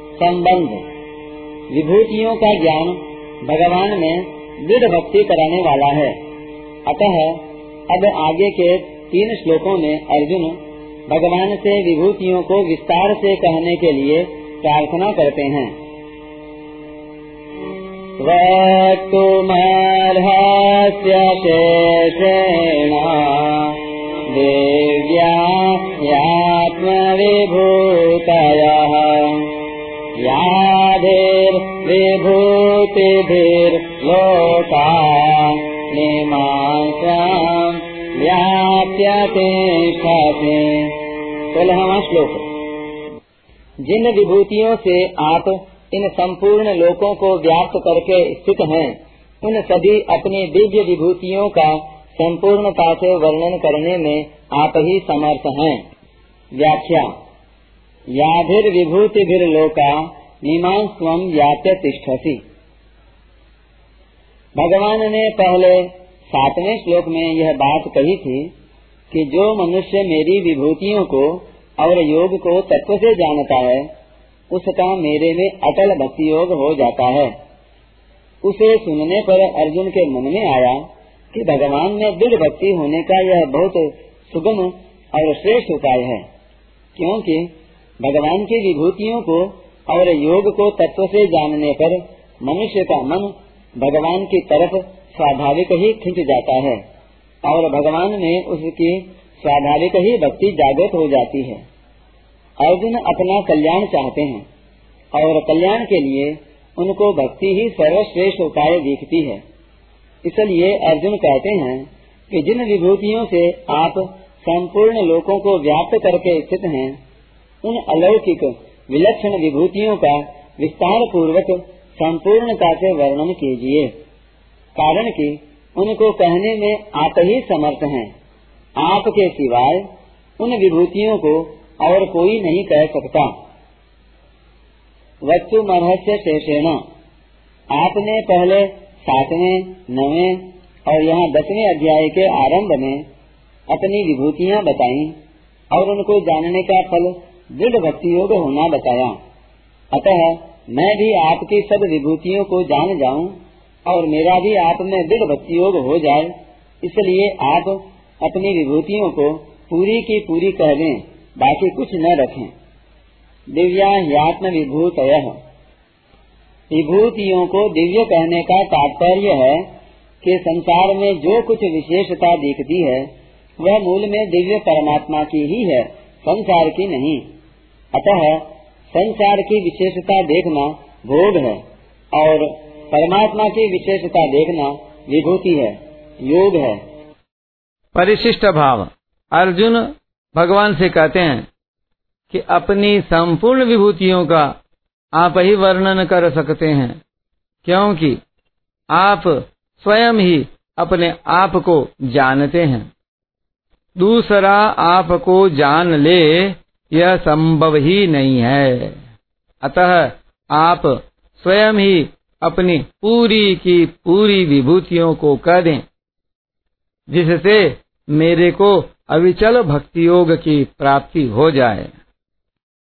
संबंध। विभूतियों का ज्ञान भगवान में दृढ़ भक्ति कराने वाला है। अतः, अब आगे के तीन श्लोकों में अर्जुन भगवान से विभूतियों को विस्तार से कहने के लिए प्रार्थना करते हैं। देव्या यात्मविभूतयः याधिर्विभूतिभिर्लोका निमासाम् व्याप्य तिष्ठति सोलहवा श्लोक। जिन विभूतियों से आप इन संपूर्ण लोकों को व्याप्त करके स्थित हैं, उन सभी अपनी दिव्य विभूतियों का संपूर्णता से वर्णन करने में आप ही समर्थ हैं। व्याख्या। याधिर विभूति भीर लोका मीमां स्वम यात्य तिष्ठसी। भगवान ने पहले सातवें श्लोक में यह बात कही थी कि जो मनुष्य मेरी विभूतियों को और योग को तत्व से जानता है, उसका मेरे में अटल भक्ति योग हो जाता है। उसे सुनने पर अर्जुन के मन में आया कि भगवान में दृढ़ भक्ति होने का यह बहुत सुगम और श्रेष्ठ उपाय है, क्योंकि भगवान की विभूतियों को और योग को तत्व से जानने पर मनुष्य का मन भगवान की तरफ़ स्वाभाविक ही खिंच जाता है और भगवान में उसकी स्वाभाविक ही भक्ति जागृत हो जाती है। अर्जुन अपना कल्याण चाहते हैं और कल्याण के लिए उनको भक्ति ही सर्वश्रेष्ठ उपाय दिखती है। इसलिए अर्जुन कहते हैं कि जिन विभूतियों से आप संपूर्ण लोकों को व्याप्त करके स्थित हैं उन अलौकिक विलक्षण विभूतियों का विस्तार पूर्वक संपूर्णता से वर्णन कीजिए। कारण कि उनको कहने में आप ही समर्थ हैं। आपके सिवाय उन विभूतियों को और कोई नहीं कह सकता। वस्तु मरहस्य शेषेण। आपने पहले सातवें, नवे और यहाँ दसवें अध्याय के आरंभ में अपनी विभूतियाँ बताई और उनको जानने का फल दृढ़ भक्ति योग होना बताया अतः मैं भी आपकी सब विभूतियों को जान जाऊँ और मेरा भी आप में दृढ़ भक्ति योग हो जाए, इसलिए आप अपनी विभूतियों को पूरी की पूरी कह दें, बाकी कुछ न रखें। दिव्या यात्म विभूत विभूतियों को दिव्य कहने का तात्पर्य है कि संसार में जो कुछ विशेषता दिखती है, वह मूल में दिव्य परमात्मा की ही है, संसार की नहीं। अतः संसार की विशेषता देखना भोग है और परमात्मा की विशेषता देखना विभूति है, योग है। परिशिष्ट भाव। अर्जुन भगवान से कहते हैं कि अपनी संपूर्ण विभूतियों का आप ही वर्णन कर सकते हैं, क्योंकि आप स्वयं ही अपने आप को जानते हैं। दूसरा आपको जान ले यह संभव ही नहीं है। अतः आप स्वयं ही अपनी पूरी की पूरी विभूतियों को दें, जिससे मेरे को अविचल भक्ति योग की प्राप्ति हो जाए।